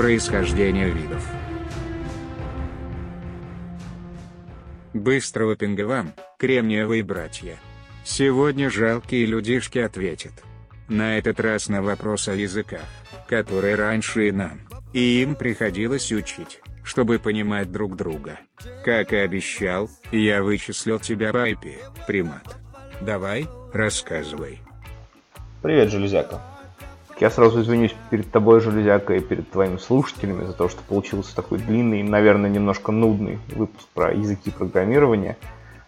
происхождения видов. Быстрого пинга вам, кремниевые братья. Сегодня жалкие людишки ответят. На этот раз на вопрос о языках, которые раньше и нам, и им приходилось учить, чтобы понимать друг друга. Как и обещал, я вычислил тебя по IP, примат. Давай, рассказывай. Привет, Железяка. Я сразу извинюсь перед тобой, Железяка, и перед твоими слушателями за то, что получился такой длинный наверное, немножко нудный выпуск про языки программирования.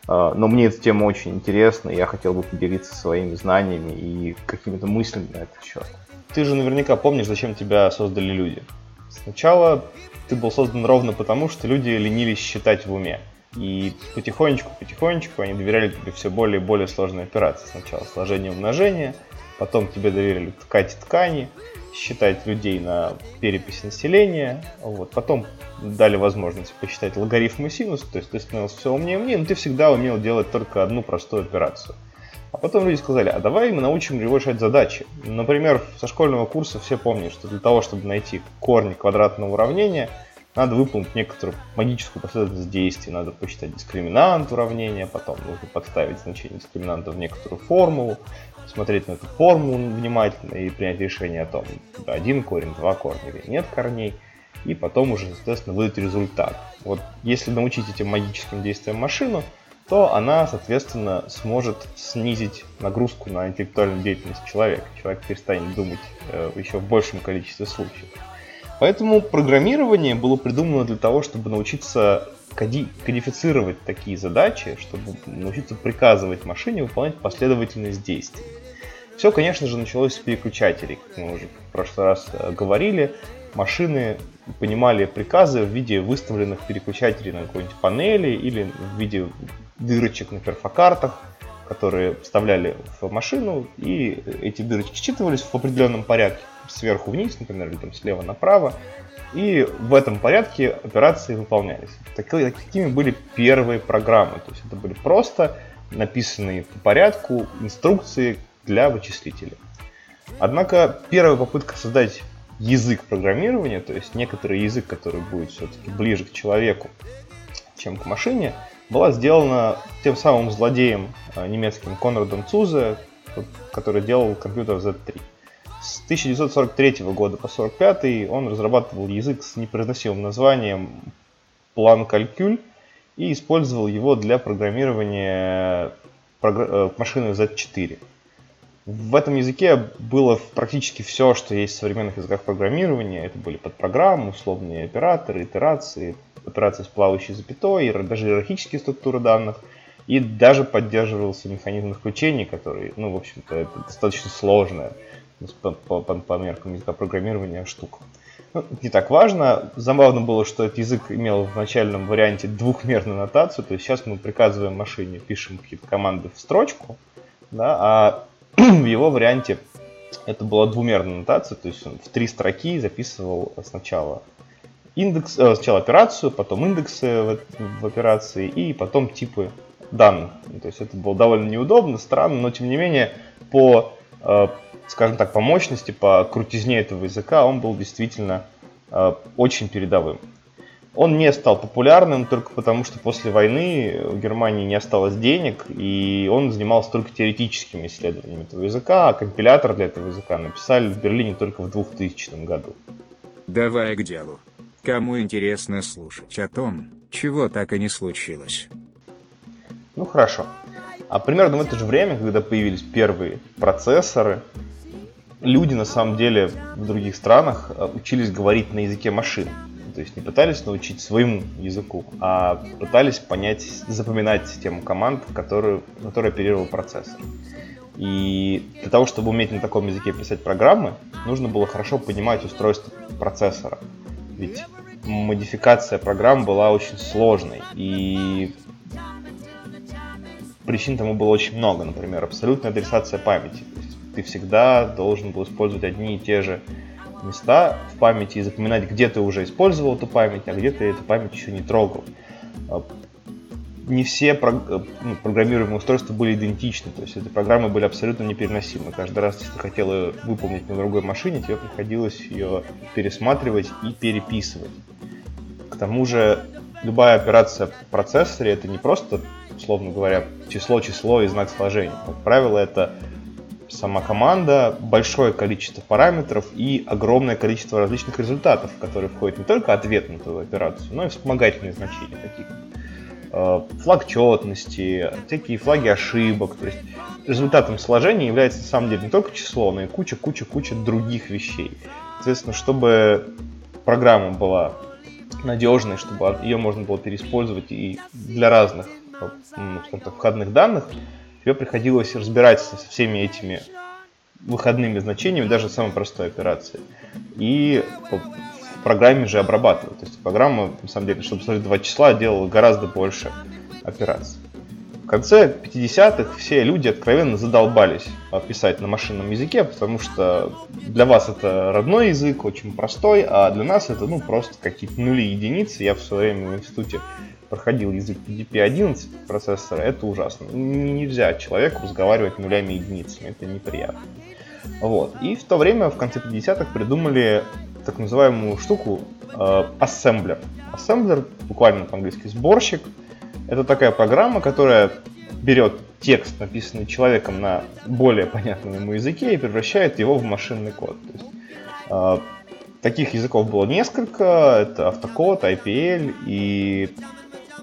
А, но мне эта тема очень интересна, и я хотел бы поделиться своими знаниями и какими-то мыслями на этот счет. Ты же наверняка помнишь, зачем тебя создали люди. Сначала ты был создан ровно потому, что люди ленились считать в уме. И потихонечку-потихонечку они доверяли тебе все более и более сложные операции. Сначала сложение умножения, потом тебе доверили ткать ткани, считать людей на перепись населения, вот. потом дали возможность посчитать логарифмы синус, то есть ты становился все умнее и умнее, но ты всегда умел делать только одну простую операцию. А потом люди сказали, а давай мы научим его решать задачи. Например, со школьного курса все помнят, что для того, чтобы найти корни квадратного уравнения, надо выполнить некоторую магическую последовательность действий. Надо посчитать дискриминант уравнения, потом нужно подставить значение дискриминанта в некоторую формулу, смотреть на эту формулу внимательно и принять решение о том, один корень, два корня или нет корней, и потом уже, соответственно, выдать результат. Вот если научить этим магическим действиям машину, то она, соответственно, сможет снизить нагрузку на интеллектуальную деятельность человека. Человек перестанет думать э, еще в большем количестве случаев. Поэтому программирование было придумано для того, чтобы научиться кодифицировать такие задачи, чтобы научиться приказывать машине выполнять последовательность действий. Все, конечно же, началось с переключателей, как мы уже в прошлый раз э, говорили. Машины понимали приказы в виде выставленных переключателей на какой-нибудь панели или в виде дырочек на перфокартах, которые вставляли в машину, и эти дырочки считывались в определенном порядке, сверху вниз, например, или там слева направо, и в этом порядке операции выполнялись. Такими были первые программы, то есть это были просто написанные по порядку инструкции, для вычислителя. Однако первая попытка создать язык программирования, то есть некоторый язык, который будет все-таки ближе к человеку, чем к машине, была сделана тем самым злодеем э, немецким Конрадом Цузе, который делал компьютер Z3. С 1943 года по 1945 он разрабатывал язык с непроизносимым названием План Калькюль и использовал его для программирования э, машины Z4. В этом языке было практически все, что есть в современных языках программирования. Это были подпрограммы, условные операторы, итерации, операции с плавающей запятой, даже иерархические структуры данных. И даже поддерживался механизм исключений, который, ну, в общем-то, это достаточно сложная по, по, по меркам языка программирования штука. Ну, не так важно. Забавно было, что этот язык имел в начальном варианте двухмерную нотацию. То есть сейчас мы приказываем машине, пишем какие-то команды в строчку, да, а в его варианте это была двумерная нотация, то есть он в три строки записывал сначала индекс, э, сначала операцию, потом индексы в, в операции и потом типы данных. То есть это было довольно неудобно, странно, но тем не менее по, э, скажем так, по мощности, по крутизне этого языка он был действительно э, очень передовым. Он не стал популярным только потому, что после войны у Германии не осталось денег, и он занимался только теоретическими исследованиями этого языка, а компилятор для этого языка написали в Берлине только в 2000 году. Давай к делу. Кому интересно слушать о том, чего так и не случилось? Ну хорошо. А примерно в это же время, когда появились первые процессоры, люди на самом деле в других странах э, учились говорить на языке машин. То есть не пытались научить своему языку, а пытались понять, запоминать систему команд, которую, которой оперировал процессор. И для того, чтобы уметь на таком языке писать программы, нужно было хорошо понимать устройство процессора. Ведь модификация программ была очень сложной. И причин тому было очень много. Например, абсолютная адресация памяти. То есть ты всегда должен был использовать одни и те же места в памяти и запоминать, где ты уже использовал эту память, а где ты эту память еще не трогал. А, не все ну, программируемые устройства были идентичны, то есть эти программы были абсолютно непереносимы. Каждый раз, если ты хотел ее выполнить на другой машине, тебе приходилось ее пересматривать и переписывать. К тому же любая операция в процессоре это не просто, условно говоря, число-число и знак сложения. Как правило, это сама команда, большое количество параметров и огромное количество различных результатов, которые входят не только ответ на твою операцию, но и вспомогательные значения, такие э, флаг четности, всякие флаги ошибок. То есть результатом сложения является на самом деле не только число, но и куча-куча-куча других вещей. Соответственно, чтобы программа была надежной, чтобы ее можно было переиспользовать и для разных ну, так, входных данных, тебе приходилось разбираться со всеми этими выходными значениями даже самой простой операции. И в программе же обрабатывать. То есть программа, на самом деле, чтобы сложить два числа, делала гораздо больше операций. Конце 50-х все люди откровенно задолбались писать на машинном языке, потому что для вас это родной язык, очень простой, а для нас это ну просто какие-то нули единицы. Я в свое время в институте проходил язык PDP-11 процессора, это ужасно. Нельзя человеку разговаривать нулями и единицами, это неприятно. Вот. И в то время, в конце 50-х, придумали так называемую штуку э, ассемблер. Ассемблер, буквально по-английски сборщик, это такая программа, которая берет текст, написанный человеком на более понятном ему языке, и превращает его в машинный код. То есть, э, таких языков было несколько, это автокод, IPL, и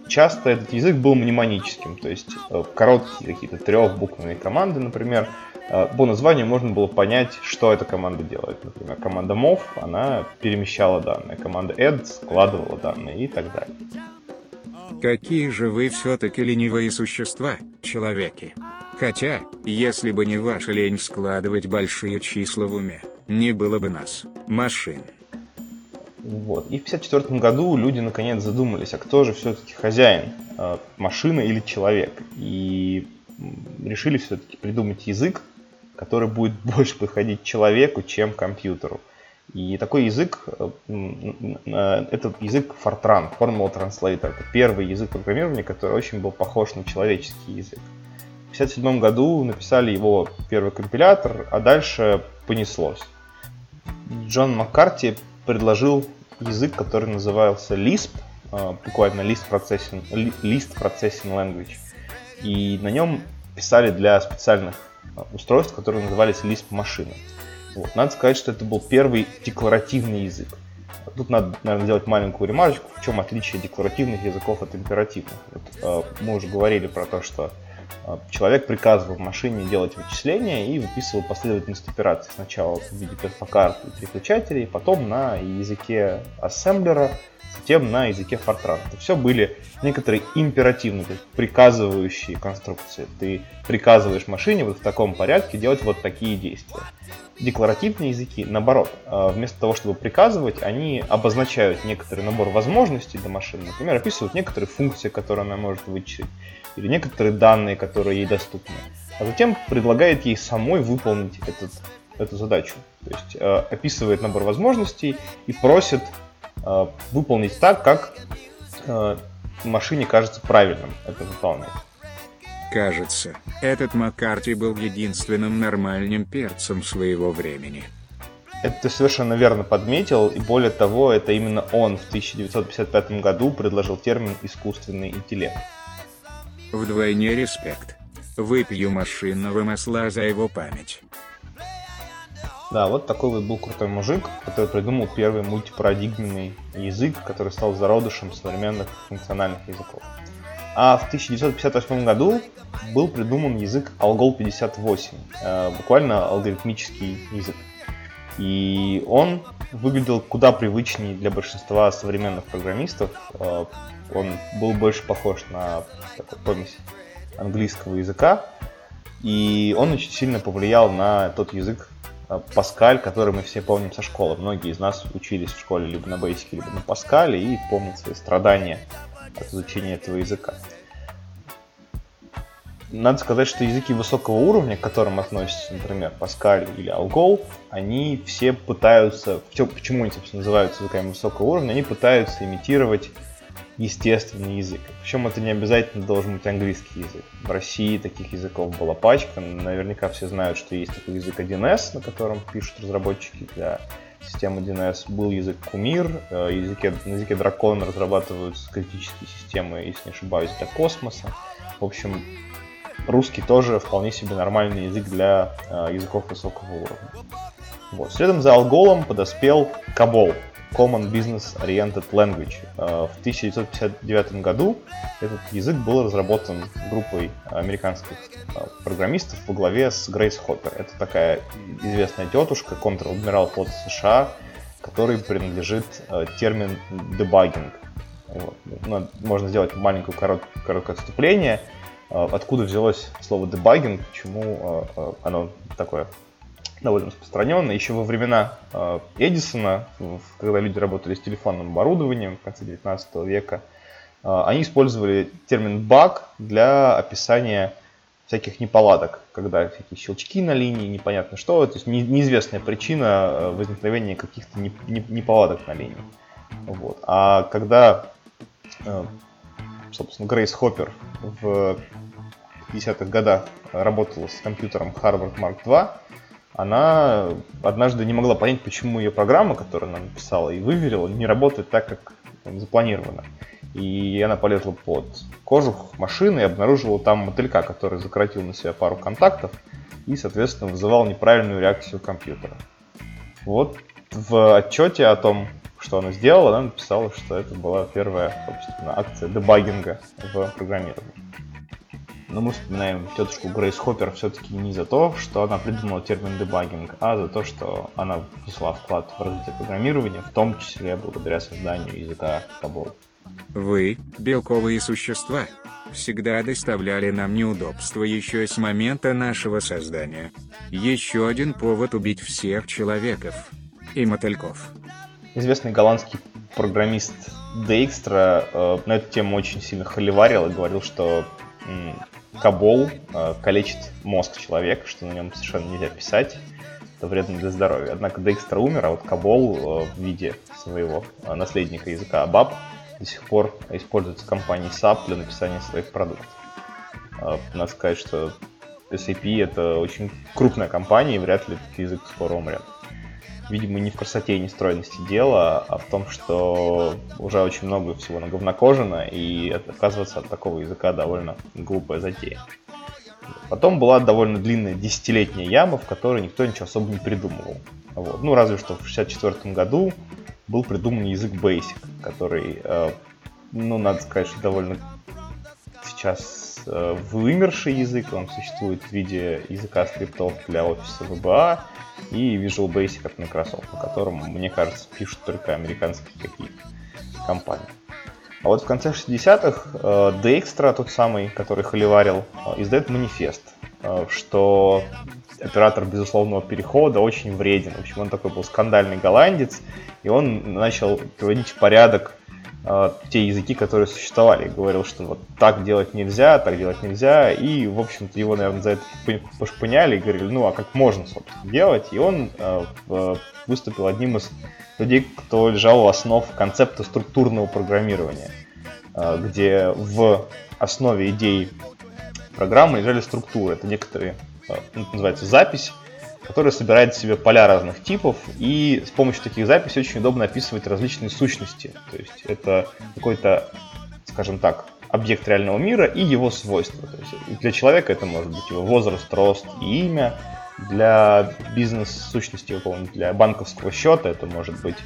часто этот язык был мнемоническим, то есть э, короткие какие-то трехбуквенные команды, например, э, по названию можно было понять, что эта команда делает. Например, команда mov, она перемещала данные, команда add складывала данные и так далее. Какие же вы все-таки ленивые существа, человеки. Хотя, если бы не ваша лень складывать большие числа в уме, не было бы нас, машин. Вот. И в 1954 году люди наконец задумались, а кто же все-таки хозяин, а, машина или человек. И решили все-таки придумать язык, который будет больше подходить человеку, чем компьютеру. И такой язык, э, э, это язык Fortran, Formal Translator. Это первый язык программирования, который очень был похож на человеческий язык. В 1957 году написали его первый компилятор, а дальше понеслось. Джон Маккарти предложил язык, который назывался Lisp, а, буквально List Processing, List Processing Language. И на нем писали для специальных устройств, которые назывались Lisp машины. Вот. Надо сказать, что это был первый декларативный язык. Тут надо, наверное, сделать маленькую ремарочку, в чем отличие декларативных языков от императивных. Вот, э, мы уже говорили про то, что человек приказывал машине делать вычисления и выписывал последовательность операций. Сначала в виде перфокарт и переключателей, потом на языке ассемблера, затем на языке Fortran. Это все были некоторые императивные, то есть приказывающие конструкции. Ты приказываешь машине вот в таком порядке делать вот такие действия. Декларативные языки, наоборот, а, вместо того, чтобы приказывать, они обозначают некоторый набор возможностей для машины. Например, описывают некоторые функции, которые она может вычислить или некоторые данные, которые ей доступны, а затем предлагает ей самой выполнить этот, эту задачу. То есть э, описывает набор возможностей и просит э, выполнить так, как э, машине кажется правильным это выполнять. Кажется, этот Маккарти был единственным нормальным перцем своего времени. Это ты совершенно верно подметил, и более того, это именно он в 1955 году предложил термин «искусственный интеллект». Вдвойне респект. Выпью машинного масла за его память. Да, вот такой вот был крутой мужик, который придумал первый мультипарадигменный язык, который стал зародышем современных функциональных языков. А в 1958 году был придуман язык Algol 58, э, буквально алгоритмический язык. И он выглядел куда привычнее для большинства современных программистов. Он был больше похож на такой помесь английского языка. И он очень сильно повлиял на тот язык э, Паскаль, который мы все помним со школы. Многие из нас учились в школе либо на Basic, либо на Паскале и помнят свои страдания от изучения этого языка надо сказать, что языки высокого уровня, к которым относятся, например, Pascal или Algol, они все пытаются, почему они, собственно, называются языками высокого уровня, они пытаются имитировать естественный язык. Причем это не обязательно должен быть английский язык. В России таких языков была пачка. Наверняка все знают, что есть такой язык 1С, на котором пишут разработчики для системы 1С. Был язык Кумир, э, языке, на языке Дракон разрабатываются критические системы, если не ошибаюсь, для космоса. В общем, русский тоже вполне себе нормальный язык для э, языков высокого уровня. Вот. Следом за алголом подоспел Кабол, Common Business Oriented Language. Э, в 1959 году этот язык был разработан группой американских э, программистов во главе с Грейс Хоппер. Это такая известная тетушка, контр-адмирал флота США, который принадлежит э, термин. Вот. Ну, можно сделать маленькое короткое, отступление. Откуда взялось слово дебагинг, почему оно такое довольно распространенно. Еще во времена э, Эдисона, когда люди работали с телефонным оборудованием в конце 19 века, э, они использовали термин баг для описания всяких неполадок, когда всякие щелчки на линии, непонятно что, то есть неизвестная причина э, возникновения каких-то неполадок на линии. Вот. А когда, собственно, Грейс Хоппер в 50-х годах работала с компьютером Harvard Mark II, она однажды не могла понять, почему ее программа, которую она написала и выверила, не работает так, как запланировано. И она полезла под кожух машины и обнаружила там мотылька, который закоротил на себя пару контактов и, соответственно, вызывал неправильную реакцию компьютера. Вот в отчете о том, что она сделала, она написала, что это была первая, собственно, акция дебагинга в программировании. Но мы вспоминаем тетушку Грейс Хоппер все-таки не за то, что она придумала термин дебагинг, а за то, что она внесла вклад в развитие программирования, в том числе благодаря созданию языка Кабол. Вы, белковые существа, всегда доставляли нам неудобства еще с момента нашего создания. Еще один повод убить всех человеков и мотыльков. Известный голландский программист Дейкстра э, на эту тему очень сильно холиварил и говорил, что Кабол э, калечит мозг человека, что на нем совершенно нельзя писать. Это вредно для здоровья. Однако Дейкстра умер, а вот Кабол э, в виде своего э, наследника языка Абаб до сих пор используется компанией SAP для написания своих продуктов. Э, надо сказать, что SAP это очень крупная компания, и вряд ли этот язык скоро умрет видимо, не в красоте и нестройности дела, а в том, что уже очень много всего наговнокожено, и отказываться от такого языка довольно глупая затея. Потом была довольно длинная десятилетняя яма, в которой никто ничего особо не придумывал. Вот. Ну, разве что в 1964 году был придуман язык Basic, который, э, ну, надо сказать, что довольно сейчас э, вымерший язык. Он существует в виде языка скриптов для офиса VBA, и Visual Basic от Microsoft, на котором, мне кажется, пишут только американские какие-то компании. А вот в конце 60-х э, Dijkstra, тот самый, который холиварил, э, издает манифест, что оператор безусловного перехода очень вреден. В общем, он такой был скандальный голландец, и он начал приводить в порядок э, те языки, которые существовали. Говорил, что вот так делать нельзя, так делать нельзя. И, в общем-то, его, наверное, за это пошпыняли и говорили, ну, а как можно, собственно, делать? И он э, выступил одним из людей, кто лежал у основ концепта структурного программирования, э, где в основе идей программы лежали структуры. Это некоторые, ну, называется, запись, который собирает в себе поля разных типов, и с помощью таких записей очень удобно описывать различные сущности. То есть это какой-то, скажем так, объект реального мира и его свойства. То есть для человека это может быть его возраст, рост и имя. Для бизнес-сущности, для банковского счета это может быть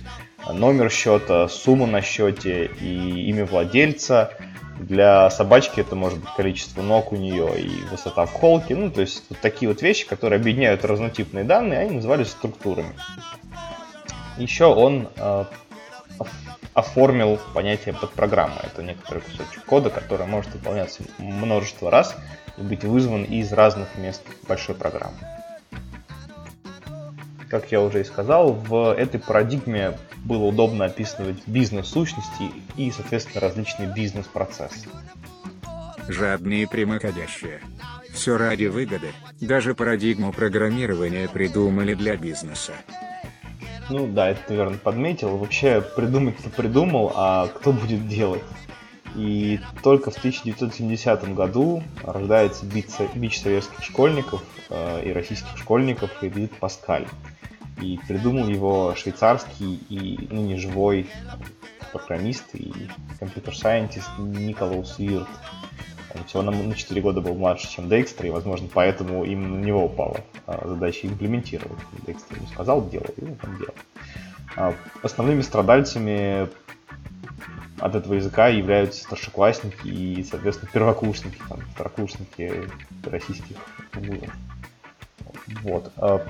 номер счета, сумма на счете и имя владельца. Для собачки это может быть количество ног у нее и высота в холке. Ну, то есть вот такие вот вещи, которые объединяют разнотипные данные, они назывались структурами. Еще он э, оформил понятие подпрограммы. Это некоторый кусочек кода, который может выполняться множество раз и быть вызван из разных мест большой программы. Как я уже и сказал, в этой парадигме было удобно описывать бизнес-сущности и, соответственно, различные бизнес-процессы. Жадные прямоходящие. Все ради выгоды. Даже парадигму программирования придумали для бизнеса. Ну да, это ты верно подметил. Вообще придумать-то придумал, а кто будет делать? И только в 1970 году рождается бич советских школьников э, и российских школьников Эдит Паскаль. И придумал его швейцарский и ныне живой программист и компьютер-сайентист Николаус Вирт. Он всего на 4 года был младше, чем Декстер, и, возможно, поэтому именно на него упала а, задача имплементировать. Декстер ему сказал, делай, и он делал. Основными страдальцами от этого языка являются старшеклассники и, соответственно, первокурсники, там, второкурсники российских вузов. Вот. А,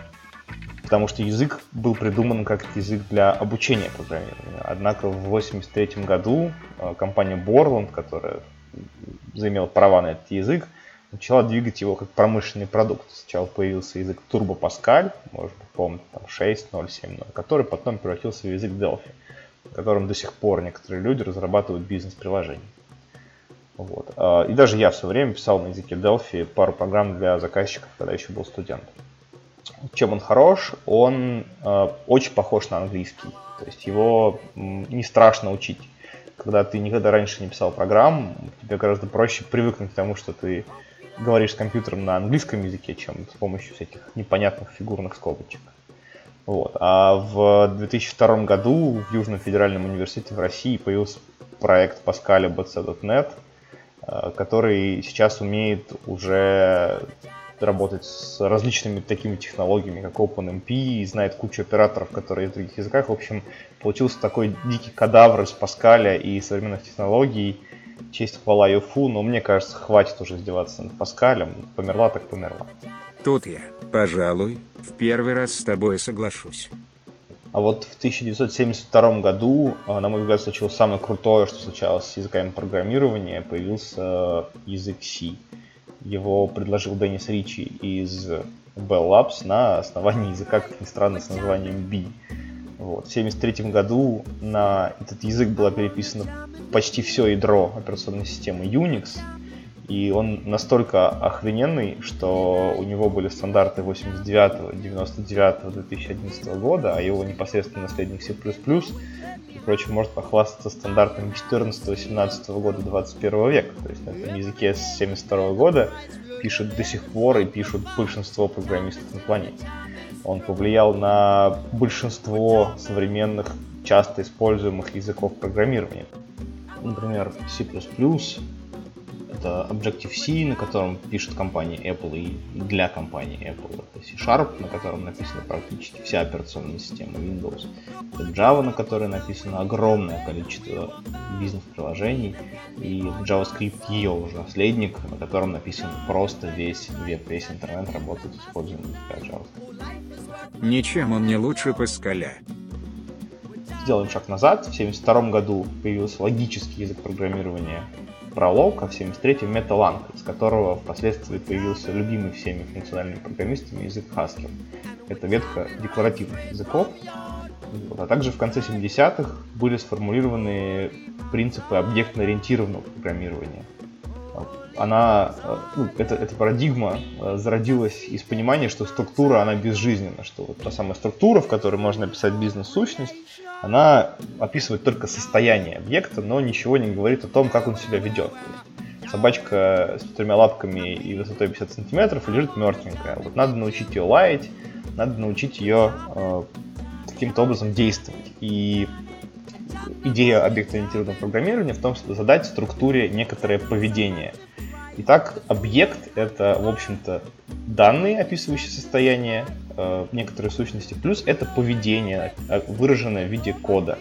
потому что язык был придуман как язык для обучения программированию. Однако в 1983 году компания Borland, которая заимела права на этот язык, начала двигать его как промышленный продукт. Сначала появился язык Turbo Pascal, может быть, помните, там 6.0, который потом превратился в язык Delphi, в котором до сих пор некоторые люди разрабатывают бизнес-приложения. Вот. А, и даже я в свое время писал на языке Delphi пару программ для заказчиков, когда еще был студентом. Чем он хорош? Он э, очень похож на английский. То есть его не страшно учить когда ты никогда раньше не писал программ, тебе гораздо проще привыкнуть к тому, что ты говоришь с компьютером на английском языке, чем с помощью всяких непонятных фигурных скобочек. Вот. А в 2002 году в Южном федеральном университете в России появился проект Pascal BC.NET, э, который сейчас умеет уже работать с различными такими технологиями, как OpenMP, и знает кучу операторов, которые в других языках. В общем, получился такой дикий кадавр из Паскаля и современных технологий. Честь хвала Юфу, но мне кажется, хватит уже издеваться над Паскалем. Померла так померла. Тут я, пожалуй, в первый раз с тобой соглашусь. А вот в 1972 году, э, на мой взгляд, случилось самое крутое, что случалось с языками программирования. Появился язык C. Его предложил Деннис Ричи из Bell Labs на основании языка, как ни странно, с названием B. Вот. В 1973 году на этот язык было переписано почти все ядро операционной системы Unix, и он настолько охрененный, что у него были стандарты 89, 99, 2011 года, а его непосредственно наследник C++, и прочим, может похвастаться стандартами 14-17 года 21 века. То есть на этом языке с 72 года пишет до сих пор и пишут большинство программистов на планете. Он повлиял на большинство современных, часто используемых языков программирования. Например, C++, это Objective-C, на котором пишет компания Apple и для компании Apple. Это C-Sharp, на котором написана практически вся операционная система Windows. Это Java, на которой написано огромное количество бизнес-приложений. И JavaScript ее уже наследник, на котором написан просто весь веб, весь интернет работает с использованием JavaScript. Ничем он не лучше Паскаля. Сделаем шаг назад. В 1972 году появился логический язык программирования пролог, в 73-м Metalang, из которого впоследствии появился любимый всеми функциональными программистами язык Haskell. Это ветка декларативных языков. А также в конце 70-х были сформулированы принципы объектно-ориентированного программирования. Она, э, ну, эта, эта парадигма э, зародилась из понимания, что структура, она безжизненна, что вот та самая структура, в которой можно описать бизнес-сущность, она описывает только состояние объекта, но ничего не говорит о том, как он себя ведет. Собачка с четырьмя лапками и высотой 50 сантиметров лежит мертвенькая. Вот надо научить ее лаять, надо научить ее э, каким-то образом действовать. И идея объектно-ориентированного программирования в том, чтобы задать структуре некоторое поведение. Итак, объект — это, в общем-то, данные, описывающие состояние э, некоторой сущности, плюс это поведение, э, выраженное в виде кода,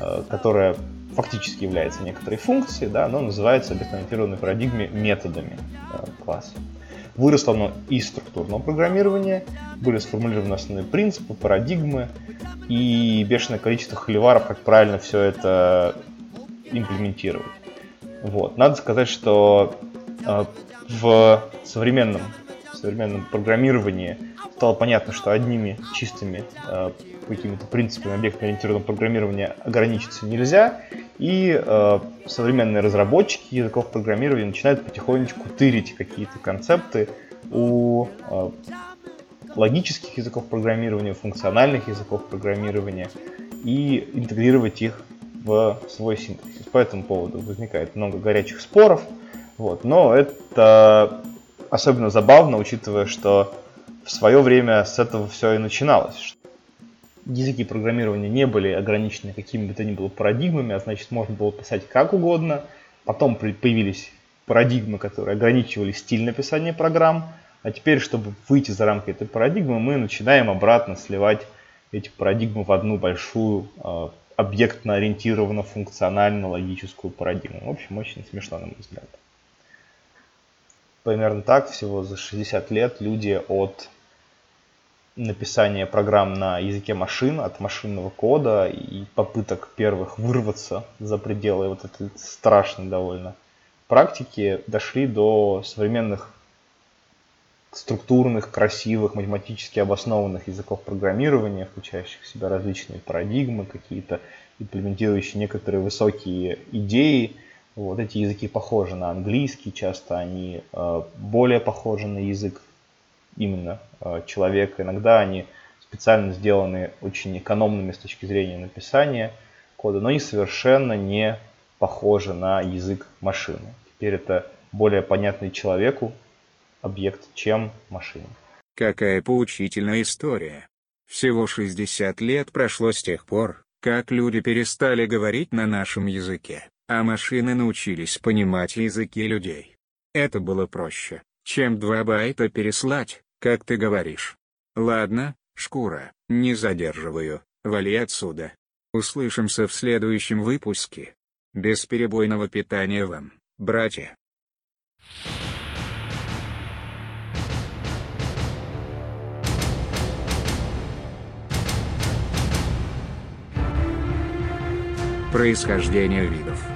э, которое фактически является некоторой функцией, да, но называется объектно-ориентированной парадигме методами э, класса. Выросло оно из структурного программирования, были сформулированы основные принципы, парадигмы и бешеное количество холиваров, как правильно все это имплементировать. Вот. Надо сказать, что э, в современном, современном программировании стало понятно, что одними чистыми э, какими-то принципами объектно-ориентированного программирования ограничиться нельзя, и э, современные разработчики языков программирования начинают потихонечку тырить какие-то концепты у э, логических языков программирования, функциональных языков программирования и интегрировать их в свой синтаксис. По этому поводу возникает много горячих споров, вот, но это особенно забавно, учитывая, что в свое время с этого все и начиналось. Языки программирования не были ограничены какими бы то ни было парадигмами, а значит можно было писать как угодно. Потом появились парадигмы, которые ограничивали стиль написания программ. А теперь, чтобы выйти за рамки этой парадигмы, мы начинаем обратно сливать эти парадигмы в одну большую э, объектно-ориентированно функционально-логическую парадигму. В общем, очень смешно, на мой взгляд. Примерно так, всего за 60 лет люди от написания программ на языке машин, от машинного кода и попыток первых вырваться за пределы вот этой страшной довольно практики дошли до современных структурных, красивых, математически обоснованных языков программирования, включающих в себя различные парадигмы, какие-то имплементирующие некоторые высокие идеи. Вот эти языки похожи на английский, часто они э, более похожи на язык именно э, человека. Иногда они специально сделаны очень экономными с точки зрения написания кода, но они совершенно не похожи на язык машины. Теперь это более понятный человеку объект, чем машине. Какая поучительная история. Всего 60 лет прошло с тех пор, как люди перестали говорить на нашем языке, а машины научились понимать языки людей. Это было проще, чем два байта переслать, как ты говоришь. Ладно, шкура, не задерживаю, вали отсюда. Услышимся в следующем выпуске. Бесперебойного питания вам, братья. Происхождение видов